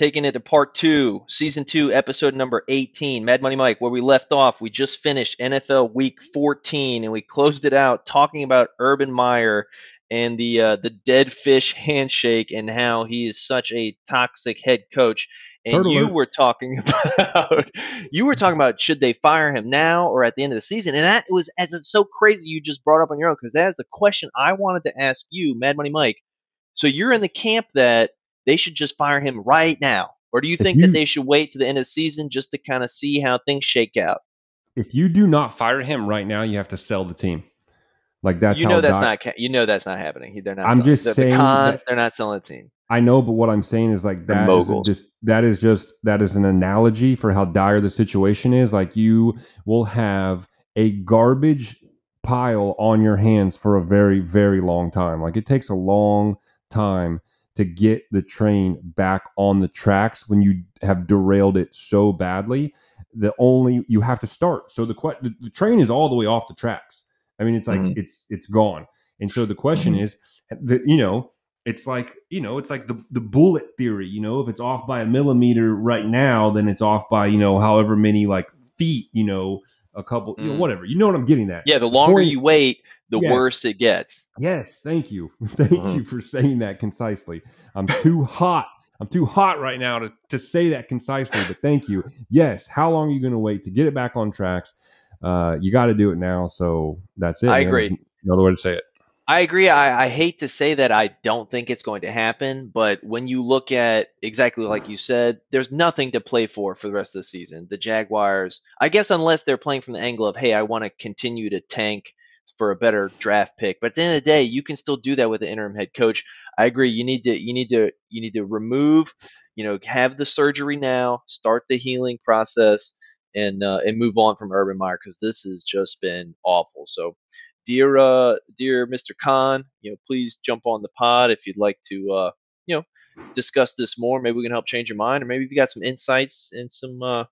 Taking it to part two, season two, episode number 18. Mad Money Mike, where we left off, we just finished NFL week 14 and we closed it out talking about Urban Meyer and the uh, the dead fish handshake and how he is such a toxic head coach. And Turtle you alert. were talking about you were talking about should they fire him now or at the end of the season? And that was as it's so crazy you just brought up on your own because that is the question I wanted to ask you, Mad Money Mike. So you're in the camp that they should just fire him right now, or do you If think you- that they should wait to the end of the season just to kind of see how things shake out? If you do not fire him right now, you have to sell the team. Like that's you how know that's Di- not you know that's not happening. They're not. I'm selling- just the, saying the cons. that- they're not selling the team. I know, but what I'm saying is like that is just that is just that is an analogy for how dire the situation is. Like you will have a garbage pile on your hands for a very very long time. Like it takes a long time to get the train back on the tracks when you have derailed it so badly. The only you have to start. So the que- the, the train is all the way off the tracks. I mean, it's like Mhm. it's it's gone. And so the question Mhm. is, that you know, it's like you know it's like the the bullet theory you know if it's off by a millimeter right now then it's off by you know however many like feet you know a couple you know Mm. whatever you know what i'm getting at Yeah, the longer you wait, the Yes. worse it gets. yes thank you thank Mhm. you for saying that concisely i'm too hot i'm too hot right now to, to say that concisely but thank you yes how long are you going to wait to get it back on tracks uh you got to do it now so that's it I man. agree. There's no other way to say it I agree. I, I hate to say that I don't think it's going to happen, but when you look at exactly like you said, there's nothing to play for for the rest of the season. The Jaguars, I guess, unless they're playing from the angle of, hey, I want to continue to tank for a better draft pick. But at the end of the day, you can still do that with the interim head coach. I agree. You need to you need to you need to remove, you know, have the surgery now, start the healing process, and uh, and move on from Urban Meyer because this has just been awful. So dear uh dear Mr. Khan, you know, please jump on the pod if you'd like to uh you know discuss this more. Maybe we can help change your mind, or maybe if you got some insights and some uh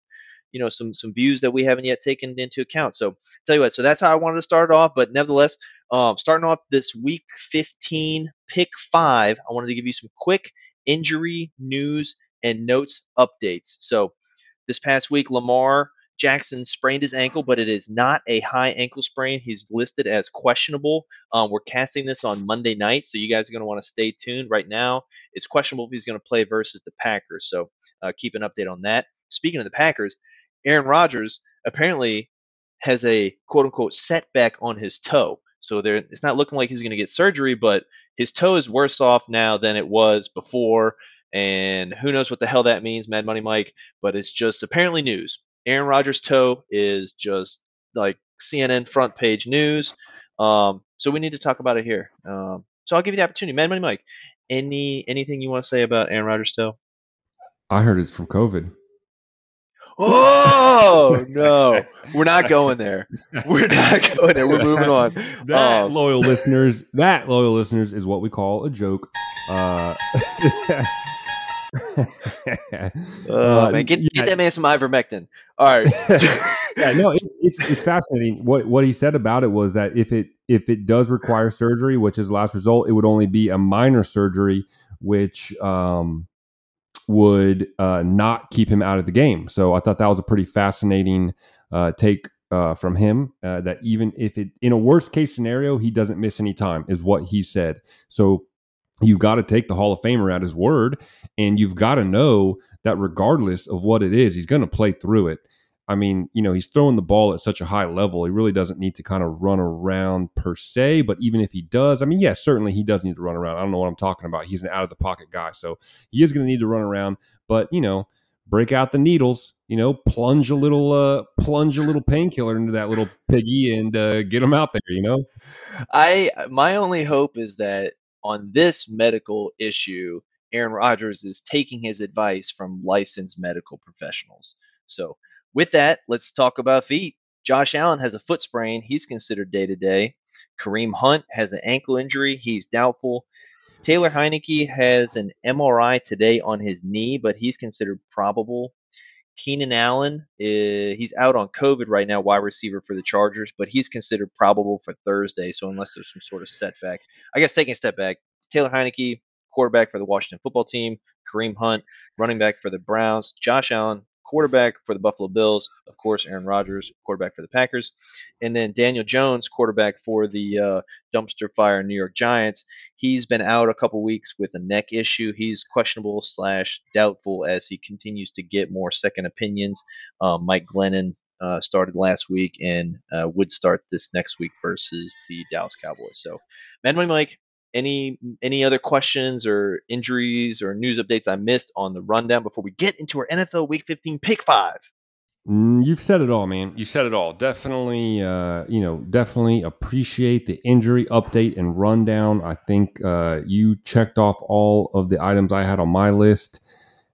you know some some views that we haven't yet taken into account. So tell you what, so that's how I wanted to start off. But nevertheless, um, starting off this week 15 pick five, I wanted to give you some quick injury news and notes updates. So this past week, Lamar Jackson sprained his ankle, but it is not a high ankle sprain. He's listed as questionable. Um, we're casting this on Monday night, so you guys are going to want to stay tuned. Right now, it's questionable if he's going to play versus the Packers. So uh, keep an update on that. Speaking of the Packers, Aaron Rodgers apparently has a quote unquote setback on his toe. So there, it's not looking like he's going to get surgery, but his toe is worse off now than it was before. And who knows what the hell that means, Mad Money Mike, but it's just apparently news. Aaron Rodgers' toe is just like CNN front page news. Um, so we need to talk about it here. Um, so I'll give you the opportunity, Mad Money Mike. Any anything you want to say about Aaron Rodgers' toe? i heard it's from covid Oh no, we're not going there. We're not going there. We're moving on. That Um, loyal listeners, that loyal listeners is what we call a joke. Uh, Oh man, get, yeah. get that man some ivermectin. All right. yeah, no, it's, it's it's fascinating. What what he said about it was that if it if it does require surgery, which is the last result, it would only be a minor surgery, which um, would uh, not keep him out of the game. So I thought that was a pretty fascinating uh, take uh, from him. Uh, that even if it in a worst case scenario, he doesn't miss any time, is what he said. So you've got to take the Hall of Famer at his word, and you've got to know that regardless of what it is, he's going to play through it. I mean, you know, he's throwing the ball at such a high level. He really doesn't need to kind of run around per se. But even if he does, I mean, yes, certainly he does need to run around. I don't know what I'm talking about. He's an out of the pocket guy. So he is going to need to run around. But, you know, break out the needles, you know, plunge a little, uh, plunge a little painkiller into that little piggy and uh, get him out there. You know, I my only hope is that on this medical issue, Aaron Rodgers is taking his advice from licensed medical professionals. So, with that, let's talk about feet. Josh Allen has a foot sprain. He's considered day to day. Kareem Hunt has an ankle injury. He's doubtful. Taylor Heinicke has an MRI today on his knee, but he's considered probable. Keenan Allen, uh, he's out on COVID right now, wide receiver for the Chargers, but he's considered probable for Thursday. So unless there's some sort of setback, I guess taking a step back, Taylor Heinicke, quarterback for the Washington football team, Kareem Hunt, running back for the Browns, Josh Allen, quarterback for the Buffalo Bills, of course, Aaron Rodgers, quarterback for the Packers, and then Daniel Jones, quarterback for the uh, dumpster fire New York Giants. He's been out a couple weeks with a neck issue. He's questionable slash doubtful as he continues to get more second opinions. Um, Mike Glennon uh, started last week and uh, would start this next week versus the Dallas Cowboys. So, Mad Money Mike, any any other questions or injuries or news updates I missed on the rundown before we get into our NFL Week 15 Pick Five? Mm, you've said it all, man. You said it all. Definitely, uh, you know, definitely appreciate the injury update and rundown. I think uh, you checked off all of the items I had on my list,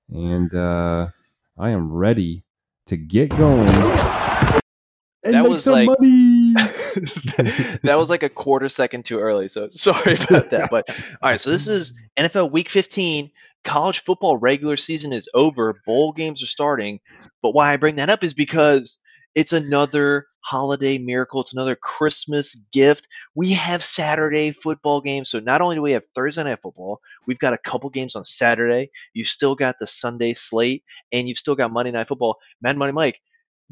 and uh, I am ready to get going and that make was some like money. that was like a quarter second too early. So sorry about that. But all right, so this is NFL Week 15. College football regular season is over. Bowl games are starting. But why I bring that up is because it's another holiday miracle. It's another Christmas gift. We have Saturday football games. So not only do we have Thursday night football, we've got a couple games on Saturday. You've still got the Sunday slate, and you've still got Monday night football. Mad Money Mike,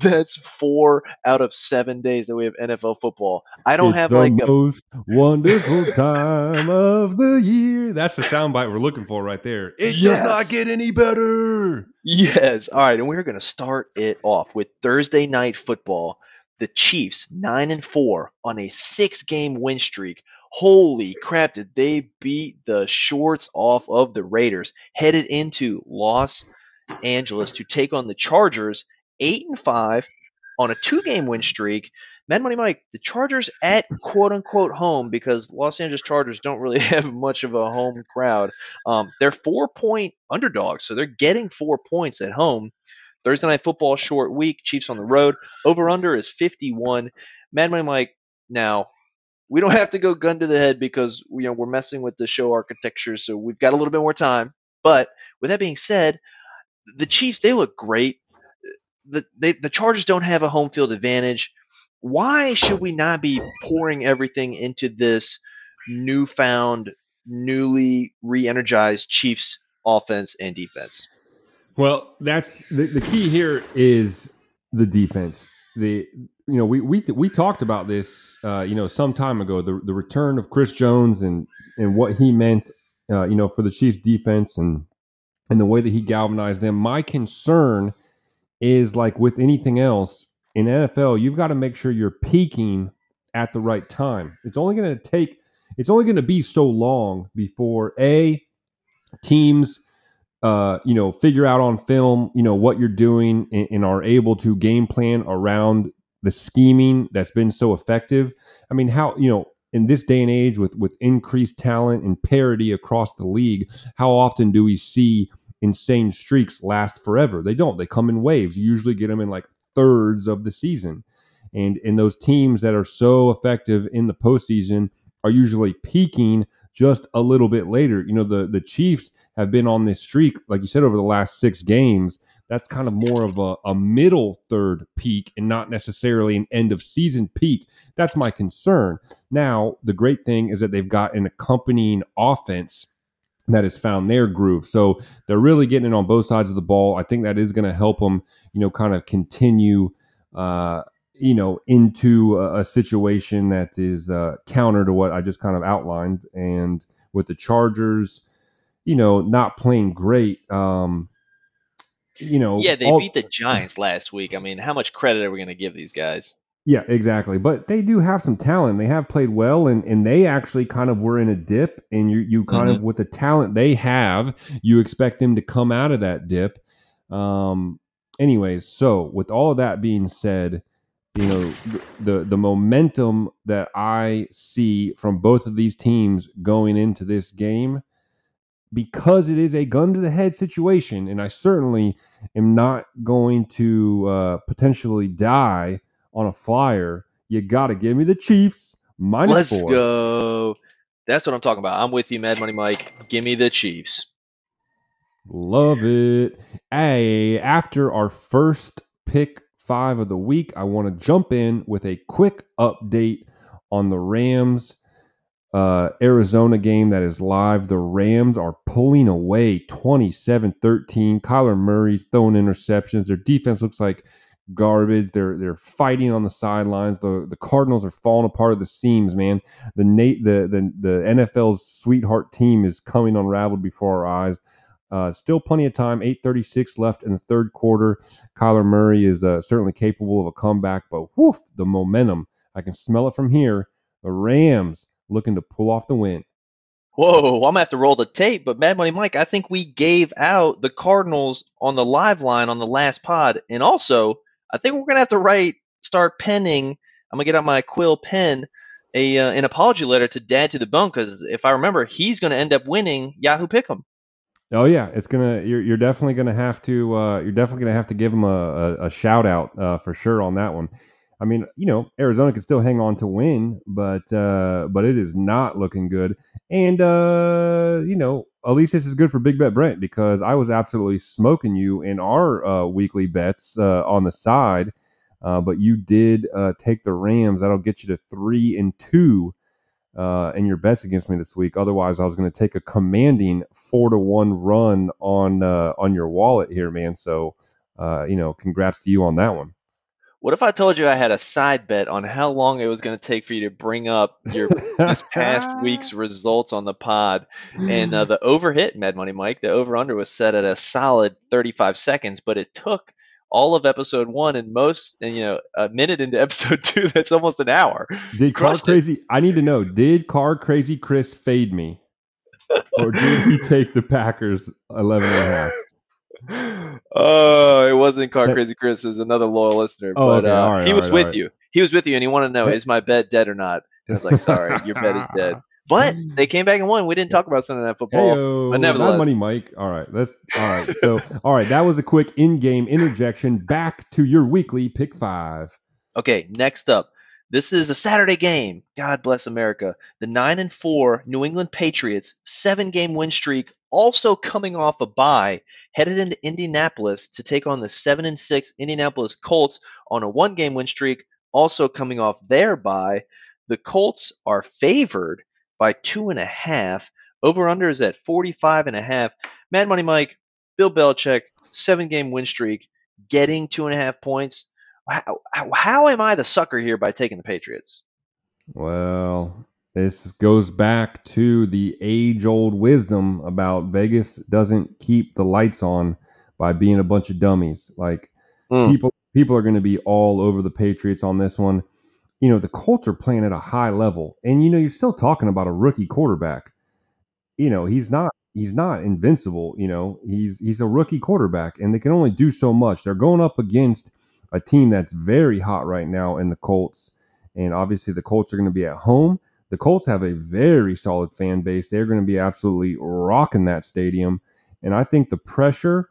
that's four out of seven days that we have NFL football. I don't it's have the like a most wonderful time of the year. That's the soundbite we're looking for right there. It does not get any better. Yes. All right, and we're going to start it off with Thursday night football. The Chiefs, 9 and 4 on a 6-game win streak. Holy crap, did they beat the shorts off of the Raiders headed into Los Angeles to take on the Chargers, 8 and 5 on a 2-game win streak. Mad Money Mike, the Chargers at quote unquote home because Los Angeles Chargers don't really have much of a home crowd. Um, they're four point underdogs, so they're getting four points at home. Thursday night football, short week. Chiefs on the road. Over under is 51. Mad Money Mike. Now, we don't have to go gun to the head because you know we're messing with the show architecture, so we've got a little bit more time. But with that being said, the Chiefs they look great. The they, the Chargers don't have a home field advantage. Why should we not be pouring everything into this newfound, newly re-energized Chiefs offense and defense? Well, that's the, the key here is the defense. The you know we we we talked about this uh, you know some time ago the the return of Chris Jones and and what he meant uh, you know for the Chiefs defense and and the way that he galvanized them. My concern is like with anything else in NFL, you've got to make sure you're peaking at the right time. It's only going to take it's only going to be so long before a teams uh, you know, figure out on film, you know, what you're doing and, and, are able to game plan around the scheming that's been so effective. I mean, how, you know, in this day and age with with increased talent and parity across the league, how often do we see insane streaks last forever? They don't. They come in waves. You usually get them in like thirds of the season. And and those teams that are so effective in the postseason are usually peaking just a little bit later. You know, the the Chiefs have been on this streak, like you said, over the last six games. That's kind of more of a, a middle third peak and not necessarily an end of season peak. That's my concern. Now, the great thing is that they've got an accompanying offense that has found their groove. So they're really getting it on both sides of the ball. I think that is going to help them, you know, kind of continue, uh, you know, into a, a situation that is uh, counter to what I just kind of outlined. And with the Chargers, you know, not playing great. Um, you know, Yeah, they all- beat the Giants last week. I mean, how much credit are we going to give these guys? Yeah, exactly. But they do have some talent. They have played well, and, and they actually kind of were in a dip. And you you kind of with the talent they have, you expect them to come out of that dip. Um, anyways, so with all of that being said, you know the the momentum that I see from both of these teams going into this game because it is a gun to the head situation, and I certainly am not going to uh, potentially die on a flyer. You got to give me the Chiefs minus Let's four. go. That's what I'm talking about. I'm with you, Mad Money Mike. Give me the Chiefs. Love it. Hey, after our first pick five of the week, I want to jump in with a quick update on the Rams uh, Arizona game that is live. The Rams are pulling away 27 13. Kyler Murray's throwing interceptions. Their defense looks like garbage. They're they're fighting on the sidelines. The the Cardinals are falling apart at the seams, man. The Nate the the the NFL's sweetheart team is coming unraveled before our eyes. Uh, still plenty of time. 8:36 left in the third quarter. Kyler Murray is uh, certainly capable of a comeback, but woof, the momentum. I can smell it from here. The Rams looking to pull off the win. Whoa, I'm gonna have to roll the tape, but Mad Money Mike, I think we gave out the Cardinals on the live line on the last pod, and also I think we're gonna have to write, start penning. I'm gonna get out my quill pen, a uh, an apology letter to Dad to the Bone, because if I remember, he's gonna end up winning Yahoo Pick'em. Oh yeah, it's gonna. You're, you're definitely gonna have to. Uh, you're definitely gonna have to give him a, a, a shout out uh, for sure on that one. I mean, you know, Arizona can still hang on to win, but uh, but it is not looking good. And uh, you know, at least this is good for Big Bet Brent because I was absolutely smoking you in our uh, weekly bets uh, on the side, uh, but you did uh, take the Rams. That'll get you to three and two uh, in your bets against me this week. Otherwise, I was going to take a commanding four to one run on uh, on your wallet here, man. So, you know, congrats to you on that one. What if I told you I had a side bet on how long it was going to take for you to bring up your this past week's results on the pod? And uh, the over hit, Mad Money Mike, the over under was set at a solid 35 seconds, but it took all of episode one and most, and you know, a minute into episode two. That's almost an hour. Did Car Crushed it. Crazy? I need to know. Did Car Crazy Chris fade me, or did he take the Packers 11 and a half? Oh, it wasn't Car Crazy Chris. Is another loyal listener. Oh, but okay. uh, right, he was right, with right. you. He was with you, and he wanted to know, is my bet dead or not? And I was like, sorry, your bet is dead. But they came back and won. We didn't talk about Sunday Night Football. Heyo, but nevertheless- money, Mike. All right, let's. All right, so all right, that was a quick in-game interjection. Back to your weekly pick five. Okay, next up. This is a Saturday game. God bless America. The 9 and 4 New England Patriots, 7-game win streak, also coming off a bye, headed into Indianapolis to take on the 7 and 6 Indianapolis Colts on a 1-game win streak, also coming off their bye. The Colts are favored by two and a half. Over under is at 45 and a half. Mad Money Mike, Bill Belichick, seven game win streak, getting two and a half points. How, how, am I the sucker here by taking the Patriots? Well, this goes back to the age-old wisdom about Vegas doesn't keep the lights on by being a bunch of dummies. Like Mm. people, people are going to be all over the Patriots on this one. You know, the Colts are playing at a high level, and you know, you're still talking about a rookie quarterback. You know, he's not he's not invincible. You know, he's he's a rookie quarterback, and they can only do so much. They're going up against a team that's very hot right now in the Colts, and obviously the Colts are going to be at home. The Colts have a very solid fan base. They're going to be absolutely rocking that stadium, and I think the pressure,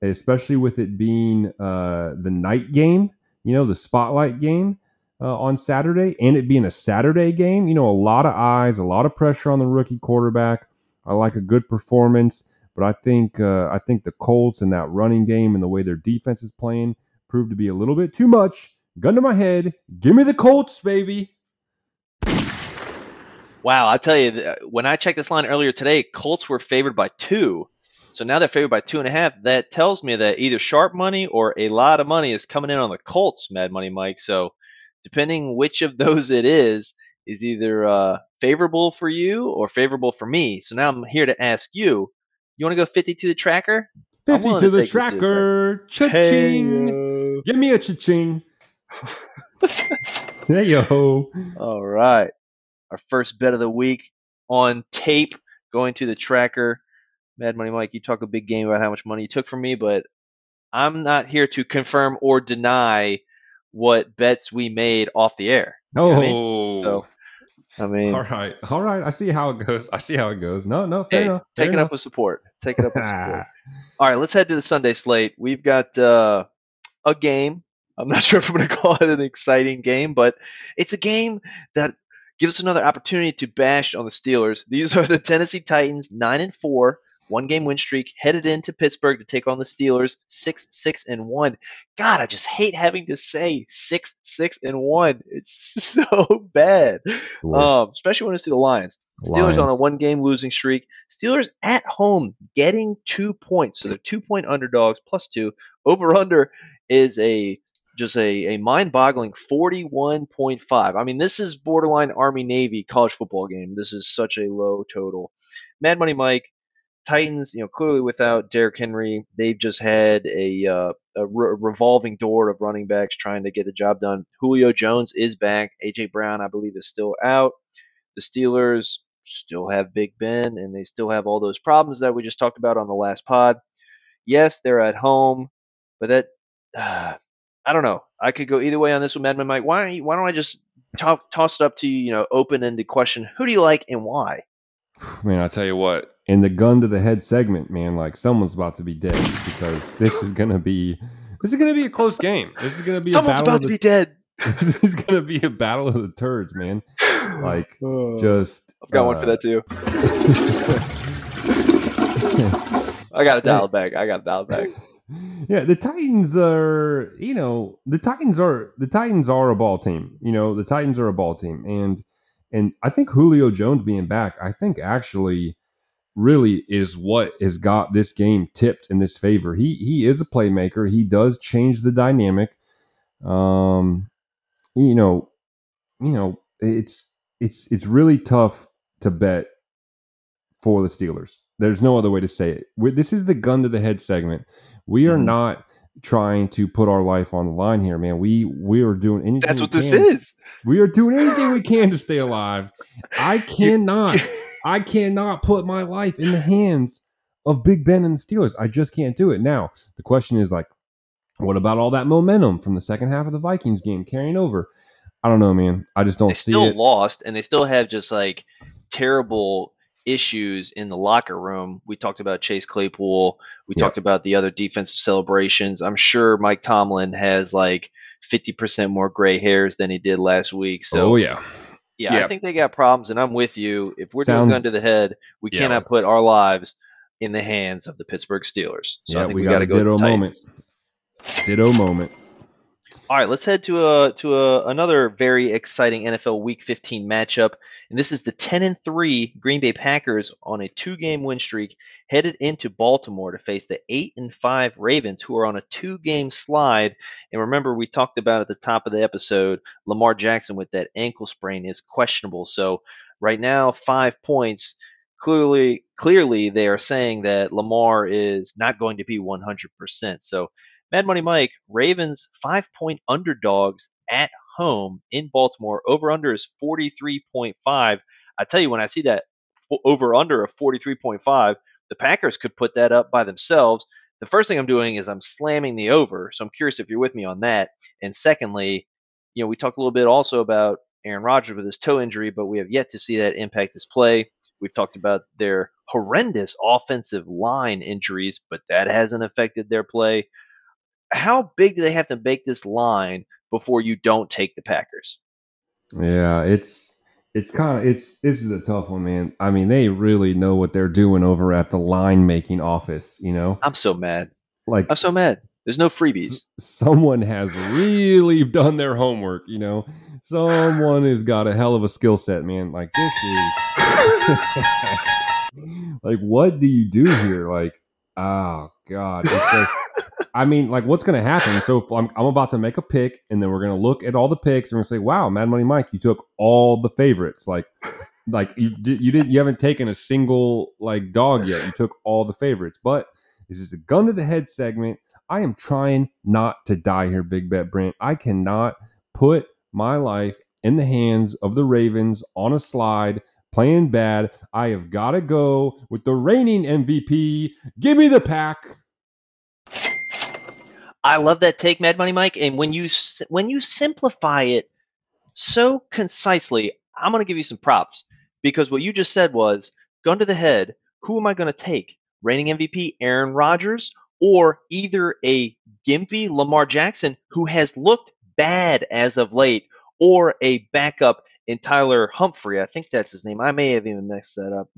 especially with it being uh, the night game, you know, the spotlight game uh, on Saturday, and it being a Saturday game, you know, a lot of eyes, a lot of pressure on the rookie quarterback. I like a good performance, but I think uh, I think the Colts and that running game and the way their defense is playing proved to be a little bit too much. Gun to my head, give me the Colts, baby. Wow, I tell you, when I checked this line earlier today, Colts were favored by two. So now they're favored by two and a half. That tells me that either sharp money or a lot of money is coming in on the Colts, Mad Money Mike. So depending which of those it is, is either uh, favorable for you or favorable for me. So now I'm here to ask you, you want to go 50 to the tracker? 50 to the take this to the tracker. Cha-ching. Hey, Give me a cha-ching. hey, yo. All right. Our first bet of the week on tape going to the tracker. Mad Money Mike, you talk a big game about how much money you took from me, but I'm not here to confirm or deny what bets we made off the air. You Oh, I mean? So, I mean, all right, all right. I see how it goes. I see how it goes. No, no, fair hey, enough. fair take it up with support. Take it up with support. All right, let's head to the Sunday slate. We've got uh, a game. I'm not sure if I'm going to call it an exciting game, but it's a game that gives us another opportunity to bash on the Steelers. These are the Tennessee Titans, nine and four, one game win streak, headed into Pittsburgh to take on the Steelers, six six and one. God, I just hate having to say six six and one. It's so bad, It's the worst. um, especially when it's to the Lions. Steelers on a one game losing streak. Steelers at home getting two points. So they're two point underdogs plus two. Over under is a just a, a mind boggling 41.5. I mean, this is borderline Army Navy college football game. This is such a low total. Mad Money Mike, Titans, you know, clearly without Derrick Henry, they've just had a, uh, a re- revolving door of running backs trying to get the job done. Julio Jones is back. AJ Brown, I believe, is still out. The Steelers still have Big Ben, and they still have all those problems that we just talked about on the last pod. Yes, they're at home, but that uh, I don't know. I could go either way on this one, Madman Mike. Why don't you, why don't I just to- toss it up to you? You know, open ended question: Who do you like and why? Man, I tell you what, in the gun to the head segment, man, like someone's about to be dead because this is gonna be this is gonna be a close game. This is gonna be Someone's about to be dead. this is gonna be a battle of the turds, man. Like just I've got one for uh, that too. I got to dial it back. I got to dial it back. Yeah, the Titans are, you know, the Titans are the Titans are a ball team. You know, the Titans are a ball team, and and I think Julio Jones being back, I think actually really is what has got this game tipped in this favor. He he is a playmaker. He does change the dynamic. Um, you know, you know, it's it's it's really tough to bet for the Steelers. There's no other way to say it. this is the gun to the head segment. We are Mhm. not trying to put our life on the line here, man. We we are doing anything. That's we what this is. We are doing anything we can to stay alive. I cannot. I cannot put my life in the hands of Big Ben and the Steelers. I just can't do it. Now, the question is like, what about all that momentum from the second half of the Vikings game carrying over? I don't know, man. I just don't they see still it. lost and they still have just like terrible issues in the locker room. We talked about Chase Claypool. We Yeah. talked about the other defensive celebrations. I'm sure Mike Tomlin has like 50% more gray hairs than he did last week. So oh yeah, yeah, I think they got problems and I'm with you. If we're Sounds- doing gun to the head, we Yeah. cannot put our lives in the hands of the Pittsburgh Steelers. So I yeah. think We, we, got, to go ditto moment. Ditto moment. All right, let's head to a to a, another very exciting NFL Week 15 matchup, and this is the 10 and 3 Green Bay Packers on a two-game win streak, headed into Baltimore to face the 8 and 5 Ravens, who are on a two-game slide. And remember, we talked about at the top of the episode, Lamar Jackson with that ankle sprain is questionable. So right now, five points. Clearly, clearly, they are saying that Lamar is not going to be 100%. So Mad Money Mike, Ravens five point underdogs at home in Baltimore. Over under is 43.5. I tell you, when I see that over under of 43.5, the Packers could put that up by themselves. The first thing I'm doing is I'm slamming the over. So I'm curious if you're with me on that. And secondly, you know, we talked a little bit also about Aaron Rodgers with his toe injury, but we have yet to see that impact his play. We've talked about their horrendous offensive line injuries, but that hasn't affected their play how big do they have to make this line before you don't take the Packers? Yeah, it's it's kind of it's this is a tough one, man. I mean, they really know what they're doing over at the line making office. You know, I'm so mad. like I'm so mad. There's no freebies. s- someone has really done their homework. You know, someone has got a hell of a skill set, man. Like this is like what do you do here? Like, oh god, it's just. I mean, like, what's going to happen? So if I'm, I'm about to make a pick, and then we're going to look at all the picks, and we're going to say, "Wow, Mad Money Mike, you took all the favorites." Like, like you you didn't, you haven't taken a single like dog yet. You took all the favorites, but this is a gun to the head segment. I am trying not to die here, Big Bet Brent. I cannot put my life in the hands of the Ravens on a slide playing bad. I have got to go with the reigning MVP. Give me the pack. I love that take, Mad Money Mike. And when you when you simplify it so concisely, I'm going to give you some props because what you just said was gun to the head. Who am I going to take? Reigning MVP Aaron Rodgers or either a gimpy Lamar Jackson who has looked bad as of late, or a backup in Tyler Humphrey. I think that's his name. I may have even messed that up.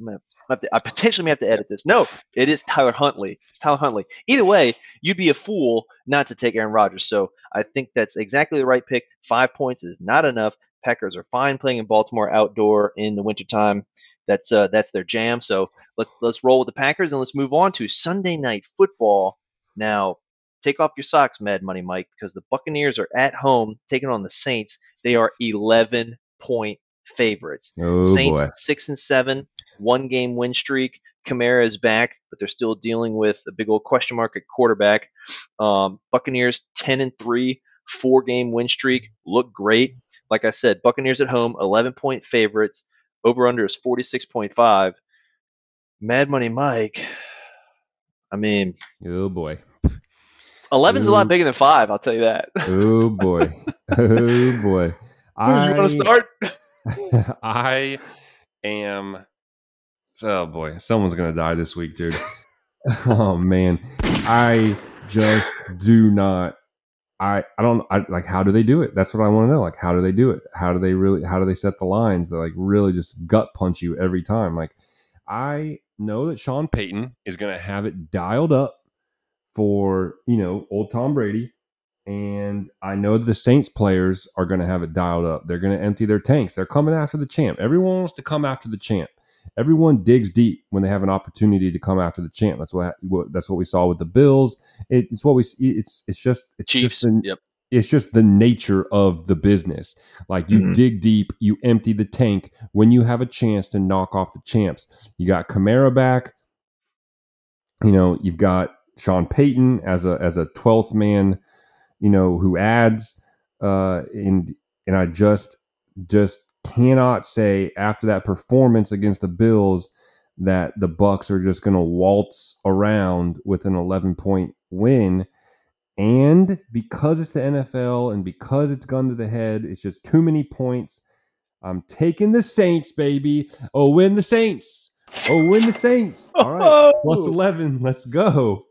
I potentially may have to edit this. No, it is Tyler Huntley. It's Tyler Huntley. Either way, you'd be a fool not to take Aaron Rodgers. So I think that's exactly the right pick. Five points is not enough. Packers are fine playing in Baltimore outdoor in the wintertime. That's uh, that's their jam. So let's let's roll with the Packers and let's move on to Sunday night football. Now, take off your socks, Mad Money Mike, because the Buccaneers are at home taking on the Saints. They are 11 point favorites. Oh, Saints boy. six and seven, one game win streak. Kamara is back, but they're still dealing with a big old question mark at quarterback. Um, Buccaneers ten and three, four game win streak, look great. Like I said, Buccaneers at home, 11 point favorites. Over under is 46.5. Mad Money Mike. I mean, Oh boy. 11's a lot bigger than five. I'll tell you that. Oh boy. oh boy. you want to start? I am. Oh boy, someone's gonna die this week, dude. oh man, I just do not. I I don't I, like how do they do it? That's what I want to know. Like how do they do it? How do they really? How do they set the lines that like really just gut punch you every time? Like I know that Sean Payton is gonna have it dialed up for you know old Tom Brady and I know the Saints players are going to have it dialed up. They're going to empty their tanks. They're coming after the champ. Everyone wants to come after the champ. Everyone digs deep when they have an opportunity to come after the champ. That's what, that's what we saw with the Bills. It, it's what we. It's it's just it's Chiefs. just the, Yep. it's just the nature of the business. Like you Mhm. dig deep, you empty the tank when you have a chance to knock off the champs. You got Kamara back. You know, you've got Sean Payton as a as a twelfth man. You know who adds, uh, and and I just just cannot say after that performance against the Bills that the Bucs are just going to waltz around with an 11 point win. And because it's the NFL and because it's gun to the head, it's just too many points. I'm taking the Saints, baby. Oh, win the Saints. Oh, win the Saints. All right. Plus 11. Let's go.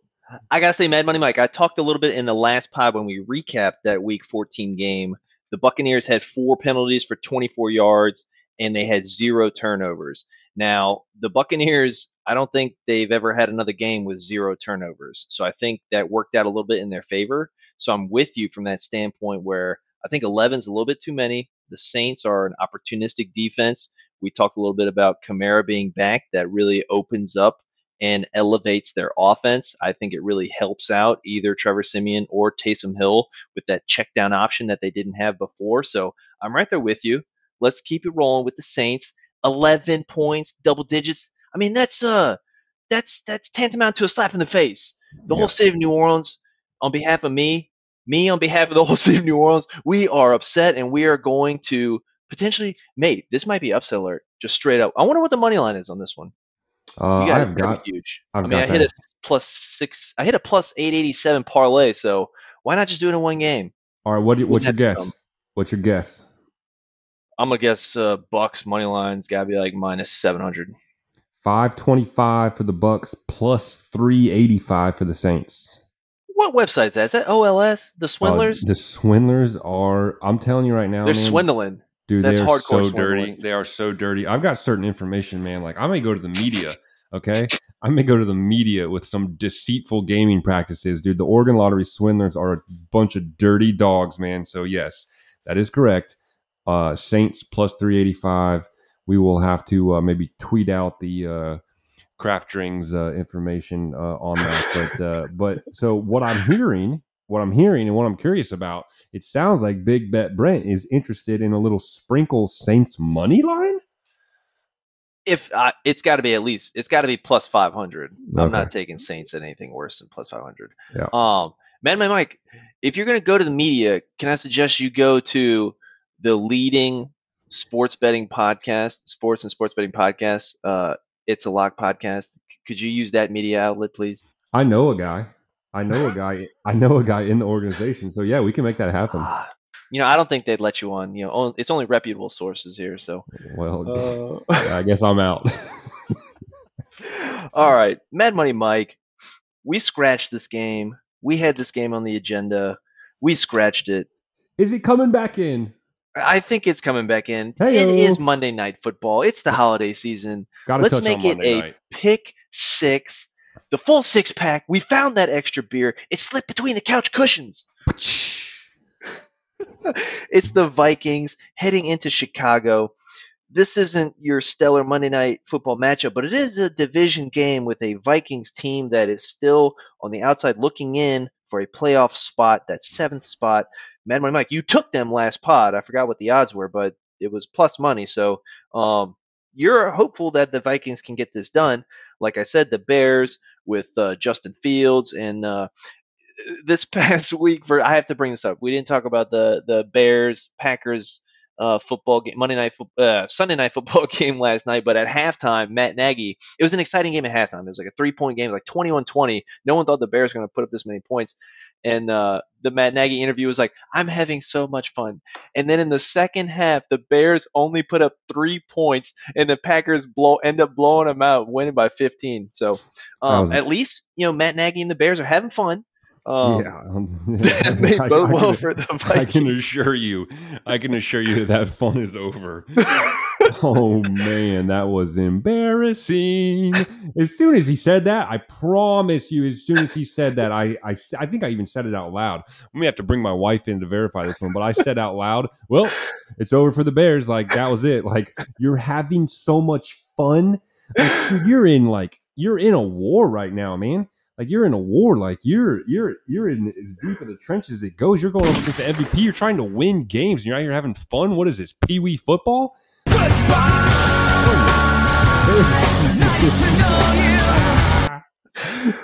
I gotta say, Mad Money Mike, I talked a little bit in the last pod when we recapped that Week 14 game. The Buccaneers had four penalties for 24 yards, and they had zero turnovers. Now, the Buccaneers, I don't think they've ever had another game with zero turnovers. So I think that worked out a little bit in their favor. So I'm with you from that standpoint where I think 11 is a little bit too many. The Saints are an opportunistic defense. We talked a little bit about Kamara being back. That really opens up and elevates their offense. I think it really helps out either Trevor Siemian or Taysom Hill with that check down option that they didn't have before. So I'm right there with you. Let's keep it rolling with the Saints. 11 points, double digits. I mean, that's uh that's that's tantamount to a slap in the face. The Yeah. whole city of New Orleans, on behalf of me, me on behalf of the whole city of New Orleans, we are upset and we are going to potentially, mate, this might be upset alert, just straight up. I wonder what the money line is on this one. Uh, You got I've got huge. I've I mean, I hit that. a plus six. I hit a plus eight eighty seven parlay. So why not just do it in one game? All right, what do you- what's your Wouldn't have guess? What's your guess? I'm gonna guess uh, Bucs money line's got to be like minus seven hundred. 525 for the Bucs plus 385 for the Saints. What website is that? Is that OLS? The Uh, Swindlers? the swindlers are I'm telling you right now, They're man, swindling. Dude, that's they are so dirty. They are so dirty. I've got certain information, man. Like I may go to the media, okay? I may go to the media with some deceitful gaming practices, dude. The Oregon Lottery swindlers are a bunch of dirty dogs, man. So yes, that is correct. Uh Saints plus 385. We will have to uh, maybe tweet out the uh craft drinks uh, information uh, on that. But uh, but so what I'm hearing, what I'm hearing, and what I'm curious about, it sounds like Big Bet Brent is interested in a little sprinkle Saints money line. If uh, it's got to be at least, it's got to be plus five hundred. I'm not taking Saints at anything worse than plus five hundred. Yeah. Um, man, my Mike, if you're gonna go to the media, can I suggest you go to the leading sports betting podcast, sports and sports betting podcast? Uh, it's a lock podcast. Could you use that media outlet, please? I know a guy. I know a guy. I know a guy in the organization. So yeah, we can make that happen. Ah, you know, I don't think they'd let you on. You know, it's only reputable sources here. So, Well, uh, I guess I'm out. all right, Mad Money Mike, we scratched this game. We had this game on the agenda. We scratched it. Is it coming back in? I think it's coming back in. It Heyo. is Monday Night Football. It's the holiday season. Got to Let's touch make on it Monday a night. pick six. The full six pack. We found that extra beer. It slipped between the couch cushions. It's the Vikings heading into Chicago. This isn't your stellar Monday night football matchup, but it is a division game with a Vikings team that is still on the outside looking in for a playoff spot, that seventh spot. Mad Money Mike, you took them last pod. I forgot what the odds were, but it was plus money. So um, you're hopeful that the Vikings can get this done. Like I said, the Bears with uh, Justin Fields and uh, this past week for I have to bring this up. We didn't talk about the the Bears Packers uh, football game, Monday night, uh, Sunday night football game last night. But at halftime, Matt Nagy, it was an exciting game at halftime. It was like a three point game, like 21-20. No one thought the Bears were going to put up this many points. And uh, the Matt Nagy interview was like, "I'm having so much fun." And then in the second half, the Bears only put up three points, and the Packers blow end up blowing them out, winning by 15. So um, was- at least you know Matt Nagy and the Bears are having fun. Um, yeah, that may I- bode well can- for the I can assure you, I can assure you that that fun is over. oh man, that was embarrassing. As soon as he said that, I promise you, as soon as he said that, I, I, I think I even said it out loud. We may have to bring my wife in to verify this one, but I said out loud, "Well, it's over for the Bears." Like that was it. Like you're having so much fun. Like, dude, you're in like you're in a war right now, man. Like you're in a war. Like you're you're you're in as deep in the trenches as it goes. You're going up against the MVP. You're trying to win games. And you're out here having fun. What is this? Pee wee football?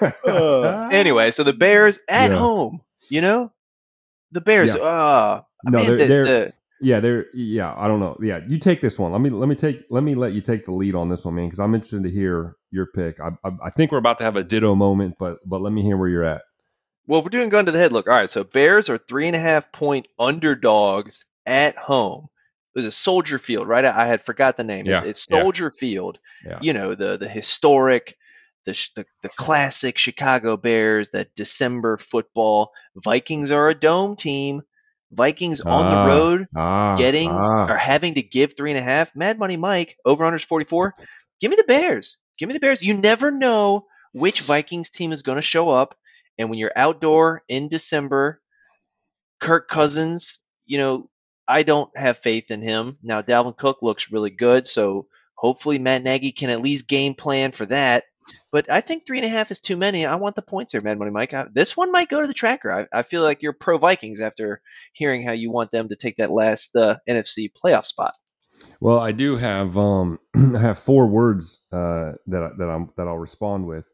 Uh, anyway, so the Bears at Yeah. home, you know, the Bears. Yeah. Uh, No, man, they're- the- they're- the- yeah, they're yeah. I don't know. Yeah, you take this one. Let me let me take let me let you take the lead on this one, man, because I'm interested to hear your pick. I, I I think we're about to have a ditto moment, but but let me hear where you're at. well, if we're doing gun to the head. Look, all right. So Bears are three and a half point underdogs at home. It was a Soldier Field, right? I I had forgot the name. Yeah, It's yeah. Soldier Field. Yeah. You know the the historic, the, the the classic Chicago Bears. That December football. Vikings are a dome team. Vikings on Ah, the road. Ah, getting ah. or having to give three and a half. Mad Money Mike, over unders 44. Give me the Bears. Give me the Bears. You never know which Vikings team is going to show up. And when you're outdoor in December, Kirk Cousins, you know, I don't have faith in him. Now, Dalvin Cook looks really good. So hopefully Matt Nagy can at least game plan for that. But I think three and a half is too many. I want the points here, Mad Money Mike. I, this one might go to the tracker. I, I feel like you're pro Vikings after hearing how you want them to take that last uh, NFC playoff spot. Well, I do have um I have four words uh that I, that I'm that I'll respond with.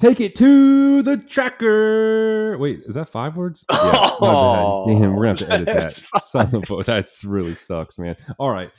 Take it to the tracker. Wait, is that five words? Yeah. Oh, Damn, we're gonna have to edit that. that's Son of a, that's really sucks, man. All right,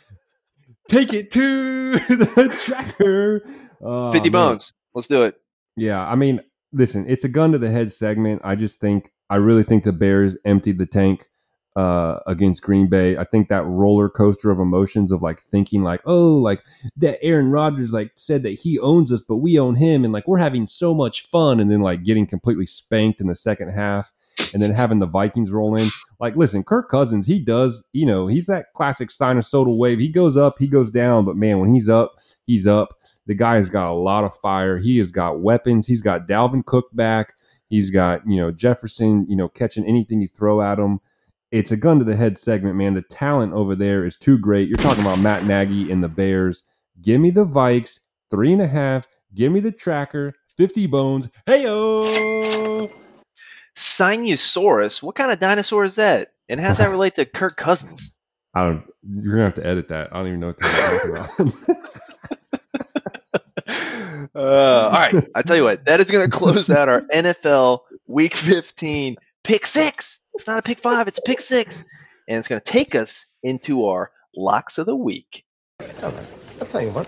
take it to the tracker. Oh, 50 man. bones. Let's do it. Yeah, I mean, listen, it's a gun to the head segment. I just think I really think the Bears emptied the tank uh, against Green Bay. I think that roller coaster of emotions of like thinking like, oh, like that Aaron Rodgers like said that he owns us, but we own him, and like we're having so much fun, and then like getting completely spanked in the second half. And then having the Vikings roll in. Like, listen, Kirk Cousins, he does, you know, he's that classic sinusoidal wave. He goes up, he goes down, but man, when he's up, he's up. The guy has got a lot of fire. He has got weapons. He's got Dalvin Cook back. He's got, you know, Jefferson, you know, catching anything you throw at him. It's a gun to the head segment, man. The talent over there is too great. You're talking about Matt Nagy and the Bears. Give me the Vikes, three and a half. Give me the tracker, 50 bones. Hey, Sinusaurus. What kind of dinosaur is that? And how does that relate to Kirk Cousins? I don't, you're going to have to edit that. I don't even know what you're talking about. Uh, all right. I tell you what, that is going to close out our NFL Week 15 pick six. It's not a pick five, it's a pick six. And it's going to take us into our locks of the week. I'll tell you what.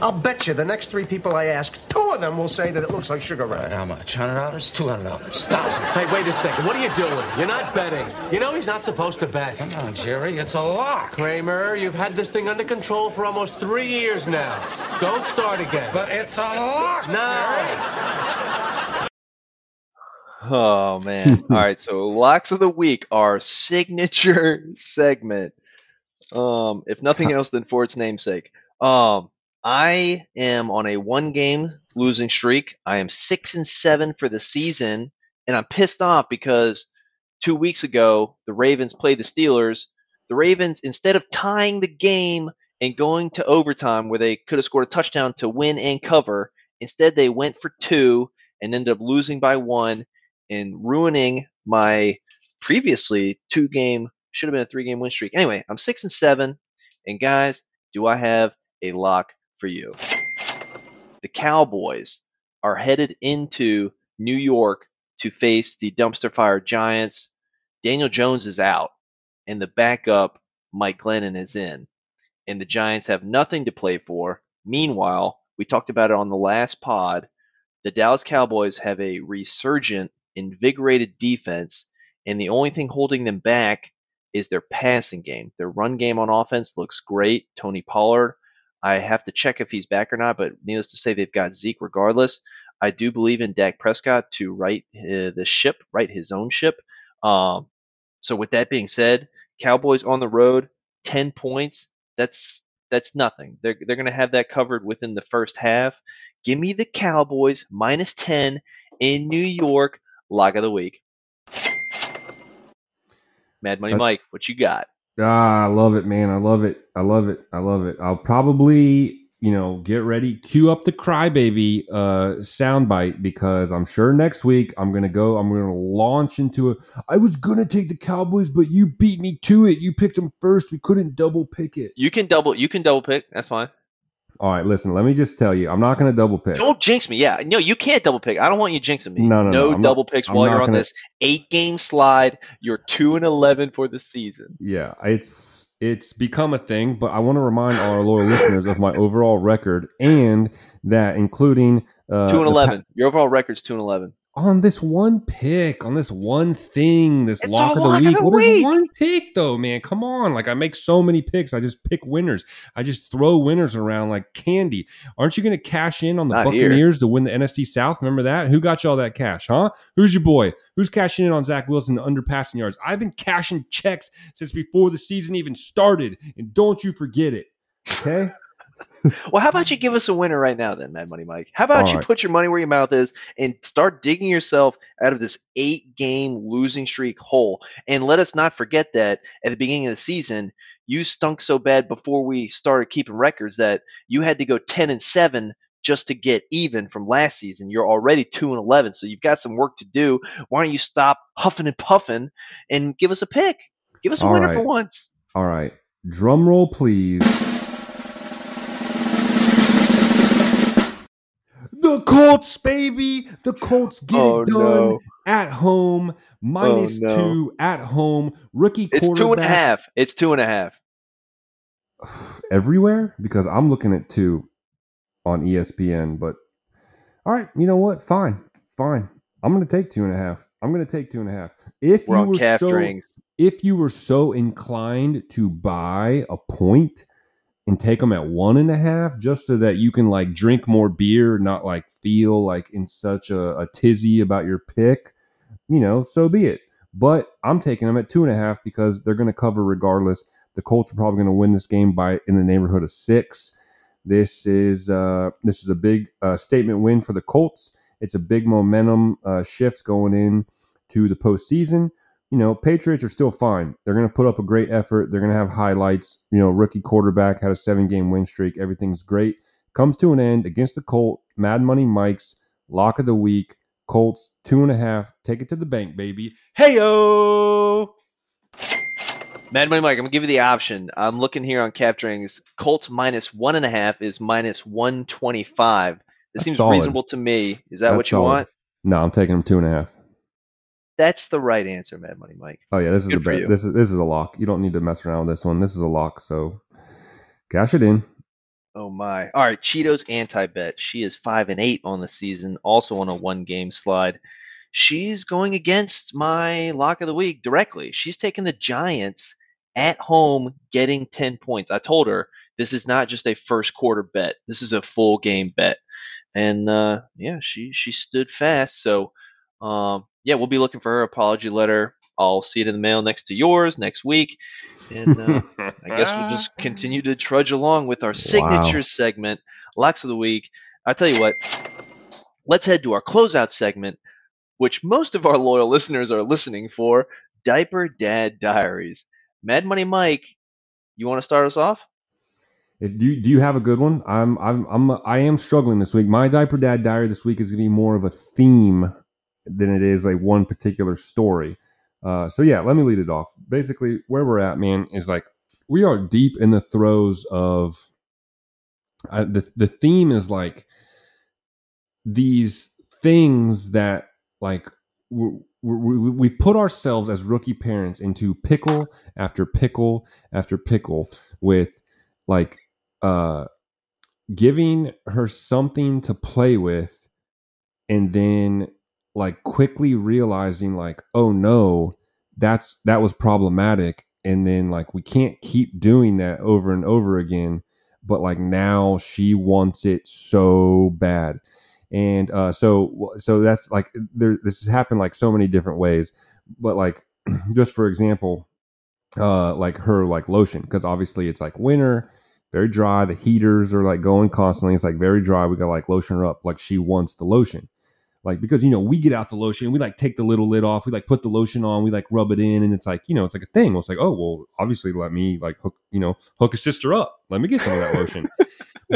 I'll bet you the next three people I ask, two of them will say that it looks like Sugar Ray. How much? Hundred dollars? Two hundred dollars? Thousand? Hey, wait a second. What are you doing? You're not betting. You know he's not supposed to bet. Come on, Jerry. It's a lock. Kramer, you've had this thing under control for almost three years now. Don't start again. But it's a lock. no. Oh man. All right, so locks of the week are signature segment. Um, if nothing else than for its namesake. Um, I am on a one game losing streak. I am 6 and 7 for the season and I'm pissed off because 2 weeks ago the Ravens played the Steelers. The Ravens instead of tying the game and going to overtime where they could have scored a touchdown to win and cover, instead they went for 2 and ended up losing by 1 in ruining my previously two game should have been a three game win streak. Anyway, I'm six and seven, and guys, do I have a lock for you? The Cowboys are headed into New York to face the dumpster fire Giants. Daniel Jones is out, and the backup Mike Glennon is in, and the Giants have nothing to play for. Meanwhile, we talked about it on the last pod. The Dallas Cowboys have a resurgent invigorated defense, and the only thing holding them back is their passing game. Their run game on offense looks great. Tony Pollard, I have to check if he's back or not, but needless to say, they've got Zeke regardless. I do believe in Dak Prescott to right uh, the ship, right his own ship. Um, so with that being said, Cowboys on the road, ten points. That's that's nothing. They're they're going to have that covered within the first half. Give me the Cowboys minus ten in New York. Lock of the week. Mad Money Mike, what you got? Ah, I love it, man. I love it. I love it. I love it. I'll probably, you know, get ready, cue up the crybaby uh soundbite because I'm sure next week I'm gonna go, I'm gonna launch into a I was gonna take the Cowboys, but you beat me to it. You picked them first. We couldn't double pick it. You can double. You can double pick. That's fine. All right, listen, let me just tell you, I'm not gonna double pick. Don't jinx me. Yeah, no, you can't double pick. I don't want you jinxing me. No, no, no, not- double picks I'm while you're on gonna- this eight game slide. You're two and eleven for the season. Yeah, it's it's become a thing, but I want to remind our loyal listeners of my overall record and that including uh, two and the pa- eleven. Your overall record's two and eleven. On this one pick, on this one thing, this lock of the lock of week. the What is week. one pick though, man? Come on. Like I make so many picks. I just pick winners. I just throw winners around like candy. Aren't you gonna cash in on the Not here. Buccaneers to win the NFC South? Remember that? Who got you all that cash, huh? Who's your boy? Who's cashing in on Zach Wilson under passing yards? I've been cashing checks since before the season even started, and don't you forget it. Okay? Well, how about you give us a winner right now, then, Mad Money Mike? How about All you right. put your money where your mouth is and start digging yourself out of this eight game losing streak hole? And let us not forget that at the beginning of the season, you stunk so bad before we started keeping records that you had to go 10 and 7 just to get even from last season. You're already 2 and 11, so you've got some work to do. Why don't you stop huffing and puffing and give us a pick? Give us a All winner for once. All right. Drum roll, please. The Colts, baby. The Colts get Oh, it done no. at home. Minus oh, no. two at home. Rookie It's two and a half. It's two and a half. everywhere because I'm looking at two on ESPN. But all right, you know what? Fine, fine. I'm going to take two and a half. I'm going to take two and a half. If We're you were so, strings. if you were so inclined to buy a point and take them at one and a half, just so that you can like drink more beer, not like feel like in such a, a tizzy about your pick, you know, so be it. But I'm taking them at two and a half because they're going to cover regardless. The Colts are probably going to win this game by in the neighborhood of six. This is uh, this is a big uh, statement win for the Colts. It's a big momentum uh, shift going in to the postseason. You know, Patriots are still fine. They're going to put up a great effort. They're going to have highlights. You know, rookie quarterback had a seven game win streak. Everything's great. Comes to an end against the Colt. Mad Money Mike's lock of the week. Colts two and a half. Take it to the bank, baby. Hey yo! Mad Money Mike, I'm gonna give you the option. I'm looking here on cap strings. Colts minus one and a half is minus one twenty five. This That's seems solid. reasonable to me. Is that That's what you solid. want? No, I'm taking them two and a half. That's the right answer, Mad Money Mike. Oh yeah, this is a bet. This is this is a lock. You don't need to mess around with this one. This is a lock. So cash it in. Oh my. All right, Cheetos anti bet. She is five and eight on the season, also on a one game slide. She's going against my lock of the week directly. She's taking the Giants at home, getting 10 points. I told her this is not just a first quarter bet. This is a full game bet. And uh, yeah, she she stood fast. So um, yeah, we'll be looking for her apology letter. I'll see it in the mail next to yours next week. And uh, I guess we'll just continue to trudge along with our signature Wow. segment, Locks of the Week. I tell you what, let's head to our closeout segment, which most of our loyal listeners are listening for Diaper Dad Diaries. Mad Money Mike, you want to start us off? If, do you, do you have a good one? I'm I'm I'm I am struggling this week. My diaper dad diary this week is going to be more of a theme than it is like one particular story. Uh, so yeah, let me lead it off. Basically, where we're at, man, is like we are deep in the throes of uh, the the theme is like these things that like we we put ourselves as rookie parents into pickle after pickle after pickle with like uh giving her something to play with and then like quickly realizing like oh no that's that was problematic and then like we can't keep doing that over and over again but like now she wants it so bad. And uh so so that's like there this has happened like so many different ways but like just for example uh like her like lotion because obviously it's like winter very dry the heaters are like going constantly it's like very dry we gotta like lotion her up like she wants the lotion like because you know we get out the lotion we like take the little lid off we like put the lotion on we like rub it in and it's like you know it's like a thing. It's like oh well obviously let me like hook you know hook a sister up. Let me get some of that lotion.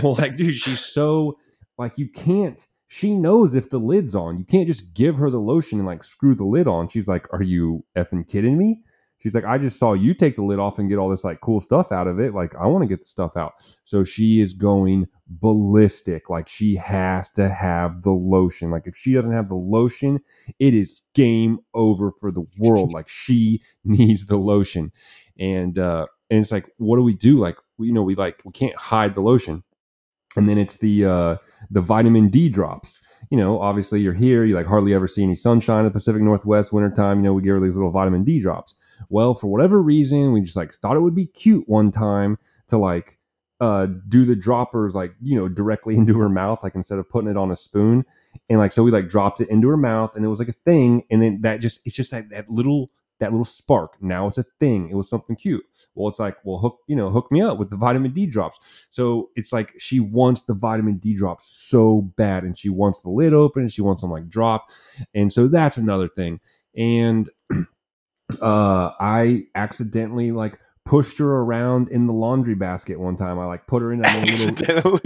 Well like dude she's so like you can't she knows if the lid's on. You can't just give her the lotion and like screw the lid on. She's like are you effing kidding me? She's like i just saw you take the lid off and get all this like cool stuff out of it. Like i want to get the stuff out. So she is going ballistic like she has to have the lotion. Like if she doesn't have the lotion it is game over for the world. Like she needs the lotion. And uh and it's like what do we do? Like you know we like we can't hide the lotion. And then it's the uh the vitamin d drops. You know obviously you're here you like hardly ever see any sunshine in the pacific northwest wintertime you know we give her these little vitamin d drops. Well for whatever reason we just like thought it would be cute one time to like uh do the droppers like you know directly into her mouth like instead of putting it on a spoon. And like so we like dropped it into her mouth and it was like a thing. And then that just it's just like that little that little spark. Now it's a thing. It was something cute. Well it's like well hook you know hook me up with the vitamin d drops. So it's like she wants the vitamin d drops so bad and she wants the lid open and she wants them like drop and so that's another thing. And uh i accidentally like pushed her around in the laundry basket one time i like put her in a little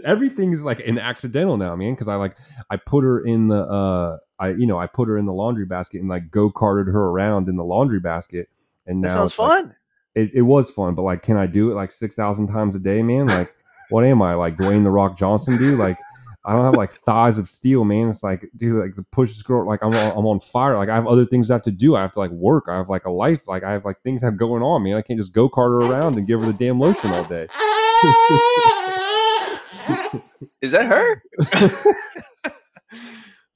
everything's like an accidental now, man. Because I like I put her in the uh I you know I put her in the laundry basket and like go carted her around in the laundry basket, and that now sounds it's like- fun. it, it was fun, but like, can I do it like six thousand times a day, man? Like, what am I like Dwayne the Rock Johnson, dude? Like, I don't have like thighs of steel, man. It's like, dude, like the push scroll, like I'm on, I'm on fire. Like I have other things I have to do. I have to like work. I have like a life. Like I have like things I have going on, man. I can't just go cart her around and give her the damn lotion all day. Is that her?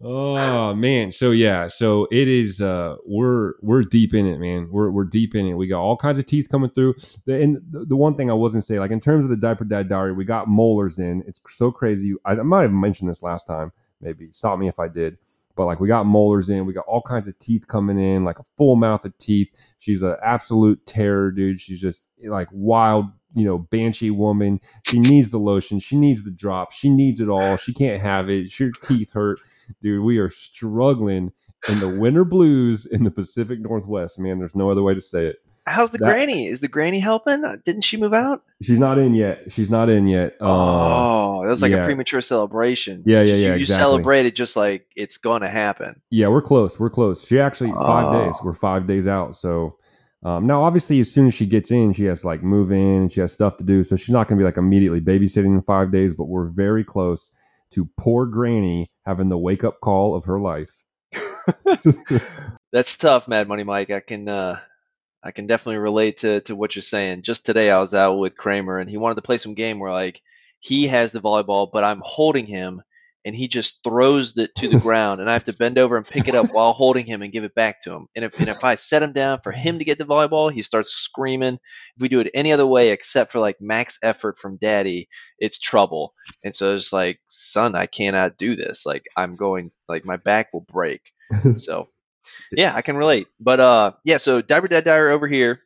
Oh man, so yeah, so it is. Uh, we're we're deep in it, man. We're we're deep in it. We got all kinds of teeth coming through. The, and the, the one thing I wasn't say, like in terms of the diaper dad diary, we got molars in. It's so crazy. I, I might have mentioned this last time. Maybe stop me if I did. But like we got molars in. We got all kinds of teeth coming in, like a full mouth of teeth. She's an absolute terror, dude. She's just like wild, you know, banshee woman. She needs the lotion. She needs the drop. She needs it all. She can't have it. Her teeth hurt dude, we are struggling in the winter blues in the Pacific Northwest. Man, there's no other way to say it. How's the That- granny? Is the granny helping? Uh, Didn't she move out? She's not in yet. She's not in yet. Uh, oh, that was like yeah. a premature celebration. Yeah, yeah, You- yeah, You, exactly. celebrated just like it's going to happen. yeah, we're close. We're close. She actually five Oh. days. We're five days out. So um, now, obviously, as soon as she gets in, she has like move in and she has stuff to do. So she's not going to be like immediately babysitting in five days. But we're very close to poor Granny having the wake up call of her life. That's tough, Mad Money Mike. I can uh I can definitely relate to to what you're saying. Just today, I was out with Kramer, and he wanted to play some game where like he has the volleyball, but I'm holding him, and he just throws it to the ground, and I have to bend over and pick it up while holding him and give it back to him. And if and if I set him down for him to get the volleyball, he starts screaming. If we do it any other way except for like max effort from Daddy, it's trouble. And so it's like, son, I cannot do this. Like I'm going, like my back will break. so yeah, I can relate. But uh, yeah. So Diaper Dad Diary over here.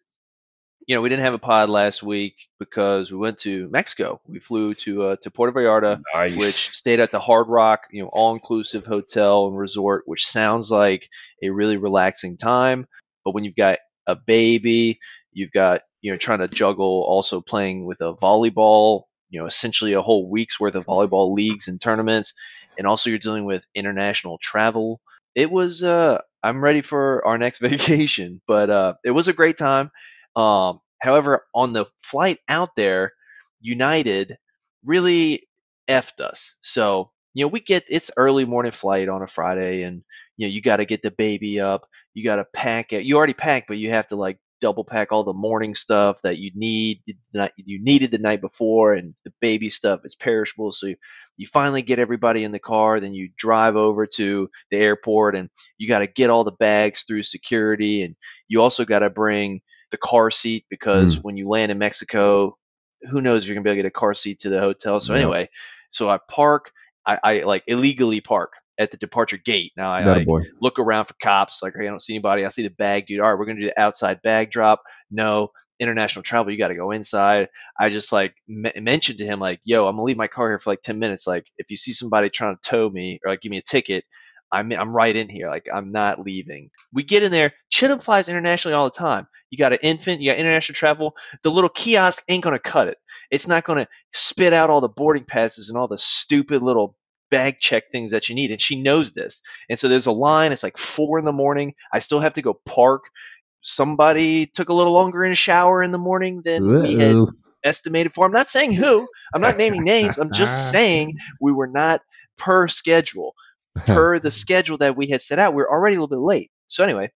You know, we didn't have a pod last week because we went to Mexico. We flew to uh, to Puerto Vallarta, Nice. which stayed at the Hard Rock, you know, all inclusive hotel and resort, which sounds like a really relaxing time. But when you've got a baby, you've got you know trying to juggle also playing with a volleyball, you know, essentially a whole week's worth of volleyball leagues and tournaments, and also you're dealing with international travel. It was uh I'm ready for our next vacation, but uh it was a great time. Um however, on the flight out there, United really effed us. So, you know, we get it's early morning flight on a Friday and you know, you got to get the baby up, you got to pack it. You already packed, but you have to like double pack all the morning stuff that you need you needed the night before and the baby stuff it's perishable so you, you finally get everybody in the car then you drive over to the airport and you got to get all the bags through security and you also got to bring the car seat because when you land in Mexico who knows if you're gonna be able to get a car seat to the hotel so Yeah. anyway so I park I, I like illegally park at the departure gate now I like, look around for cops. Like, hey, I don't see anybody. I see the bag, dude. All right, we're gonna do the outside bag drop. No, international travel, you got to go inside. I just like m- mentioned to him, like, yo, I'm gonna leave my car here for like ten minutes. Like, if you see somebody trying to tow me or like give me a ticket, I'm I'm right in here. Like, I'm not leaving. We get in there. Chittum flies internationally all the time. You got an infant. You got international travel. The little kiosk ain't gonna cut it. It's not gonna spit out all the boarding passes and all the stupid little bag check things that you need and she knows this and so there's a line it's like four in the morning i still have to go park somebody took a little longer in a shower in the morning than we had estimated for i'm not saying who i'm not naming names i'm just saying we were not per schedule per the schedule that we had set out we are already a little bit late. So anyway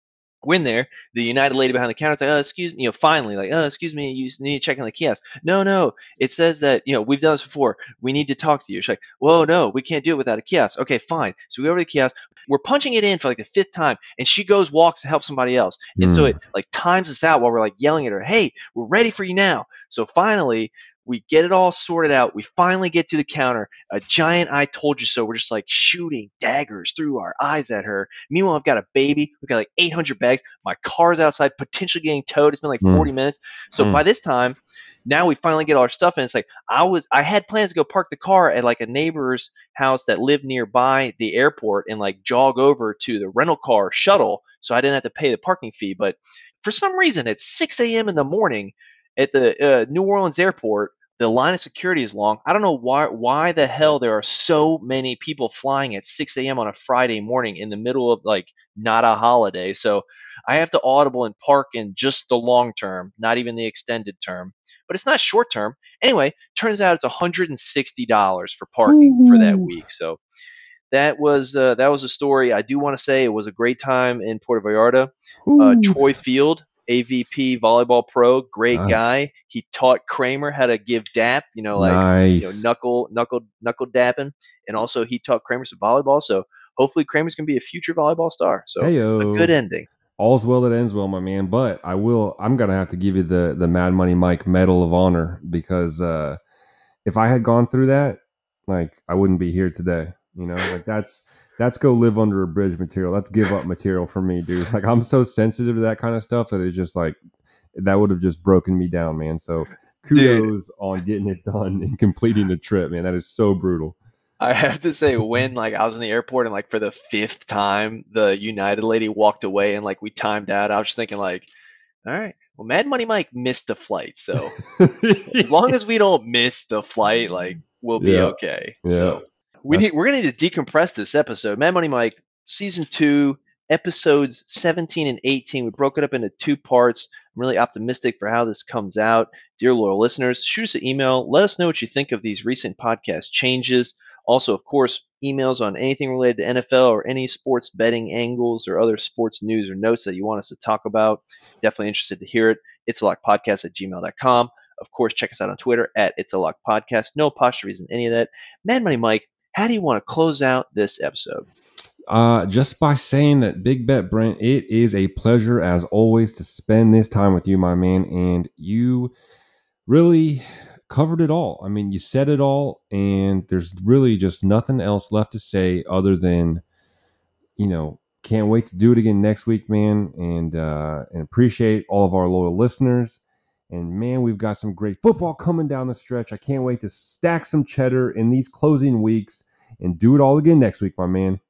we're in there the united lady behind the counter is like oh excuse me you know finally like oh excuse me you need to check on the kiosk. No no it says that you know we've done this before we need to talk to you. She's like whoa no we can't do it without a kiosk. Okay fine. So we go over to the kiosk we're punching it in for like the fifth time and she goes walks to help somebody else. And so Hmm. it like times us out while we're like yelling at her hey we're ready for you now. So finally we get it all sorted out. We finally get to the counter. A giant i told you so. We're just like shooting daggers through our eyes at her. Meanwhile i've got a baby. We've got like 800 bags. My car's outside potentially getting towed. It's been like Hmm. 40 minutes. So Hmm. by this time now we finally get all our stuff and it's like i was i had plans to go park the car at like a neighbor's house that lived nearby the airport and like jog over to the rental car shuttle so i didn't have to pay the parking fee. But for some reason at 6 a.m in the morning at the uh, new orleans airport the line of security is long. I don't know why why the hell there are so many people flying at 6 a.m on a friday morning in the middle of like not a holiday. So i have to audible and park in just the long term not even the extended term. But it's not short term. Anyway turns out it's $160 for parking for that week. So that was uh, that was a story. I do want to say it was a great time in puerto vallarta. Uh, Troy Field, AVP volleyball pro, great Nice. guy. He taught Kramer how to give dap, you know, like you know, knuckle, knuckle, knuckle dapping, and also he taught Kramer some volleyball. So hopefully Kramer's gonna be a future volleyball star. So Heyo. a good ending. All's well that ends well, my man. But I will. I'm gonna have to give you the the Mad Money Mike Medal of Honor because uh, if I had gone through that, like I wouldn't be here today. You know, like that's that's go live under a bridge material. That's give up material for me, dude. Like I'm so sensitive to that kind of stuff that it's just like that would have just broken me down, man. So kudos on getting it done and completing the trip, man. That is so brutal. I have to say, when like I was in the airport and like for the fifth time, the United lady walked away and like we timed out. I was just thinking like, all right, well, Mad Money Mike missed the flight, so as long as we don't miss the flight, like we'll be Yeah. okay. Yeah. So we That's- need we're gonna need to decompress this episode. Mad Money Mike, season two, episodes 17 and 18. We broke it up into two parts. I'm really optimistic for how this comes out. Dear loyal listeners, shoot us an email. Let us know what you think of these recent podcast changes. Also, of course, emails on anything related to NFL or any sports betting angles or other sports news or notes that you want us to talk about. Definitely interested to hear it. It's a lock podcast at gmail.com. Of course, check us out on Twitter at It's a Lock Podcast. No apostrophes in any of that. Mad Money Mike, how do you want to close out this episode? Uh, just by saying that Big Bet Brent, it is a pleasure as always to spend this time with you, my man. And you really covered it all. I mean, you said it all, and there's really just nothing else left to say other than, you know, can't wait to do it again next week, man. And uh, and appreciate all of our loyal listeners. And man, we've got some great football coming down the stretch. I can't wait to stack some cheddar in these closing weeks and do it all again next week, my man.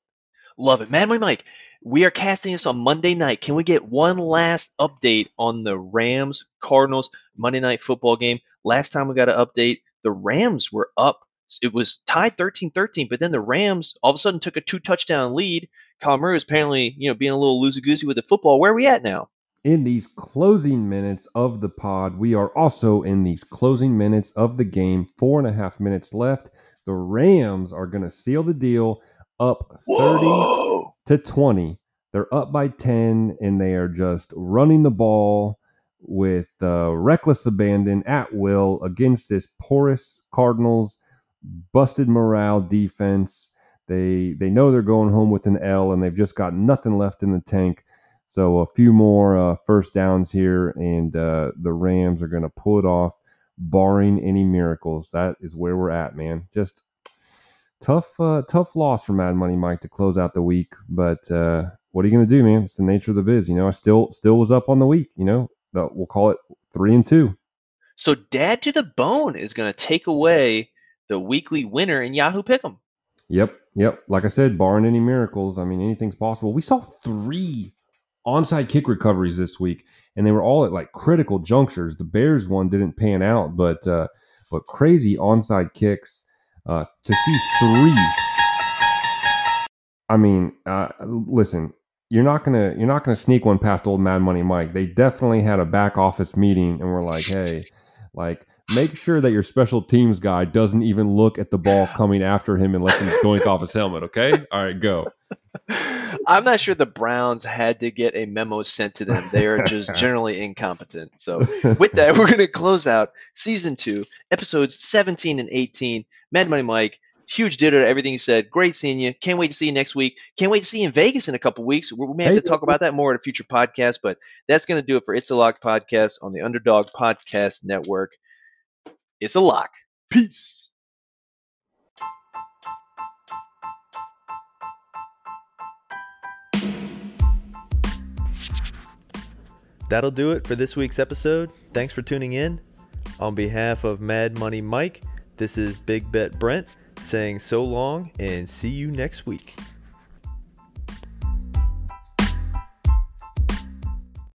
Love it. Man, My Mike, we are casting this on Monday night. Can we get one last update on the Rams Cardinals Monday night football game? Last time we got an update, the Rams were up. It was tied 13 13, but then the Rams all of a sudden took a two touchdown lead. Kyler Murray is apparently, you know, being a little loosey goosey with the football. Where are we at now? in these closing minutes of the pod. We are also in these closing minutes of the game. Four and a half minutes left. The Rams are going to seal the deal up 30 Whoa! to 20. They're up by 10 and they are just running the ball with uh, reckless abandon at will against this porous Cardinals busted morale defense. They they know they're going home with an L and they've just got nothing left in the tank. So a few more uh, first downs here, and uh, the Rams are going to pull it off, barring any miracles. That is where we're at, man. Just tough, uh, tough loss for Mad Money Mike to close out the week. But uh, what are you going to do, man? It's the nature of the biz. You know, I still, still was up on the week. You know, the, we'll call it three and two. So Dad to the Bone is going to take away the weekly winner in Yahoo Pick'em. Yep, yep. Like I said, barring any miracles, I mean, anything's possible. We saw three onside kick recoveries this week, and they were all at like critical junctures. The Bears one didn't pan out, but uh, but crazy onside kicks. Uh, to see three, I mean, uh, listen, you're not gonna you're not gonna sneak one past old Mad Money Mike. They definitely had a back office meeting, and we're like, hey, like make sure that your special teams guy doesn't even look at the ball coming after him and lets him doink off his helmet. Okay, all right, go. I'm not sure the Browns had to get a memo sent to them. They are just generally incompetent. So, with that, we're going to close out season two, episodes 17 and 18. Mad Money Mike, huge ditto to everything you said. Great seeing you. Can't wait to see you next week. Can't wait to see you in Vegas in a couple weeks. We may have to talk about that more at a future podcast, but that's going to do it for It's a Lock podcast on the Underdog Podcast Network. It's a lock. Peace. That'll do it for this week's episode. Thanks for tuning in. On behalf of Mad Money Mike, this is Big Bet Brent saying so long and see you next week.